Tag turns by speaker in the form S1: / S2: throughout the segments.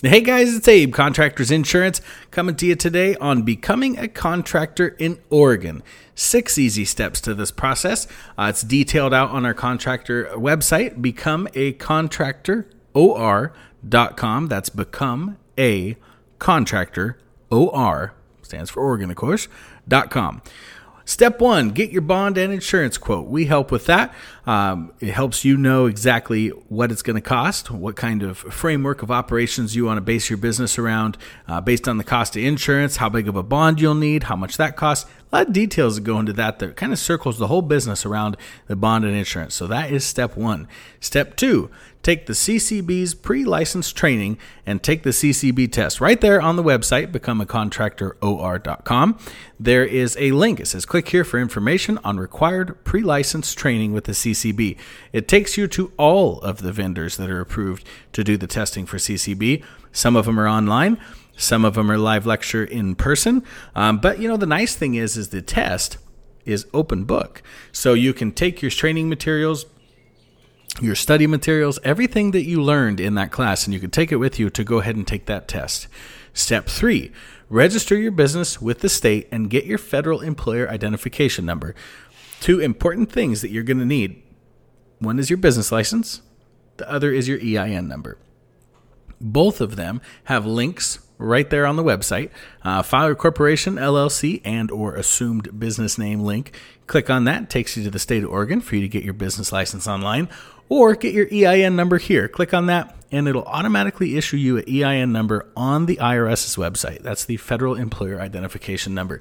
S1: Hey guys, it's Abe, Contractors Insurance, coming to you today on becoming a contractor in Oregon. Six easy steps to this process. Uh, it's detailed out on our contractor website, becomeacontractoror.com. That's become a contractor, OR, stands for Oregon, of course, dot com. Step one, get your bond and insurance quote. We help with that. Um, it helps you know exactly what it's going to cost, what kind of framework of operations you want to base your business around, uh, based on the cost of insurance, how big of a bond you'll need, how much that costs. A lot of details that go into that that kind of circles the whole business around the bond and insurance. So that is step one. Step two, take the CCB's pre licensed training and take the CCB test. Right there on the website, becomeacontractoror.com. There is a link. It says click here for information on required pre licensed training with the CCB. It takes you to all of the vendors that are approved to do the testing for CCB. Some of them are online. Some of them are live lecture in person. Um, but you know, the nice thing is, is the test is open book. So you can take your training materials, your study materials, everything that you learned in that class, and you can take it with you to go ahead and take that test. Step three, register your business with the state and get your federal employer identification number. Two important things that you're going to need one is your business license, the other is your EIN number. Both of them have links right there on the website. Uh, file your corporation, LLC, and or assumed business name link. Click on that, takes you to the state of Oregon for you to get your business license online, or get your EIN number here. Click on that, and it'll automatically issue you an EIN number on the IRS's website. That's the Federal Employer Identification Number.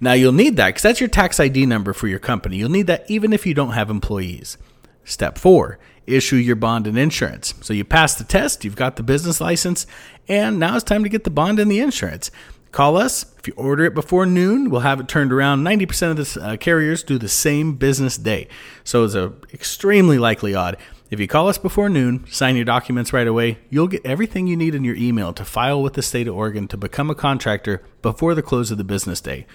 S1: Now you'll need that because that's your tax ID number for your company. You'll need that even if you don't have employees. Step four, issue your bond and insurance. So you passed the test, you've got the business license, and now it's time to get the bond and the insurance. Call us. If you order it before noon, we'll have it turned around. 90% of the uh, carriers do the same business day. So it's a extremely likely odd. If you call us before noon, sign your documents right away, you'll get everything you need in your email to file with the state of Oregon to become a contractor before the close of the business day.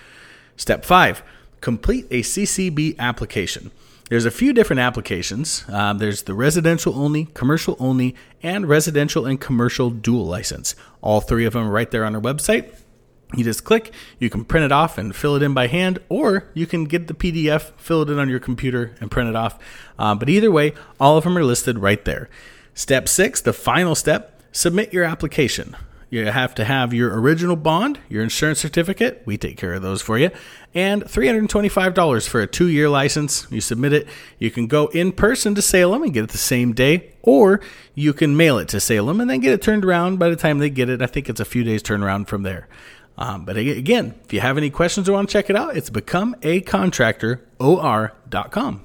S1: Step 5. Complete a CCB application. There's a few different applications. Um, there's the residential only, commercial only, and residential and commercial dual license. All three of them are right there on our website. You just click, you can print it off and fill it in by hand, or you can get the PDF, fill it in on your computer, and print it off. Uh, but either way, all of them are listed right there. Step six, the final step, submit your application. You have to have your original bond, your insurance certificate, we take care of those for you, and $325 for a two year license. You submit it. You can go in person to Salem and get it the same day, or you can mail it to Salem and then get it turned around by the time they get it. I think it's a few days turnaround from there. Um, but again, if you have any questions or want to check it out, it's becomeacontractoror.com.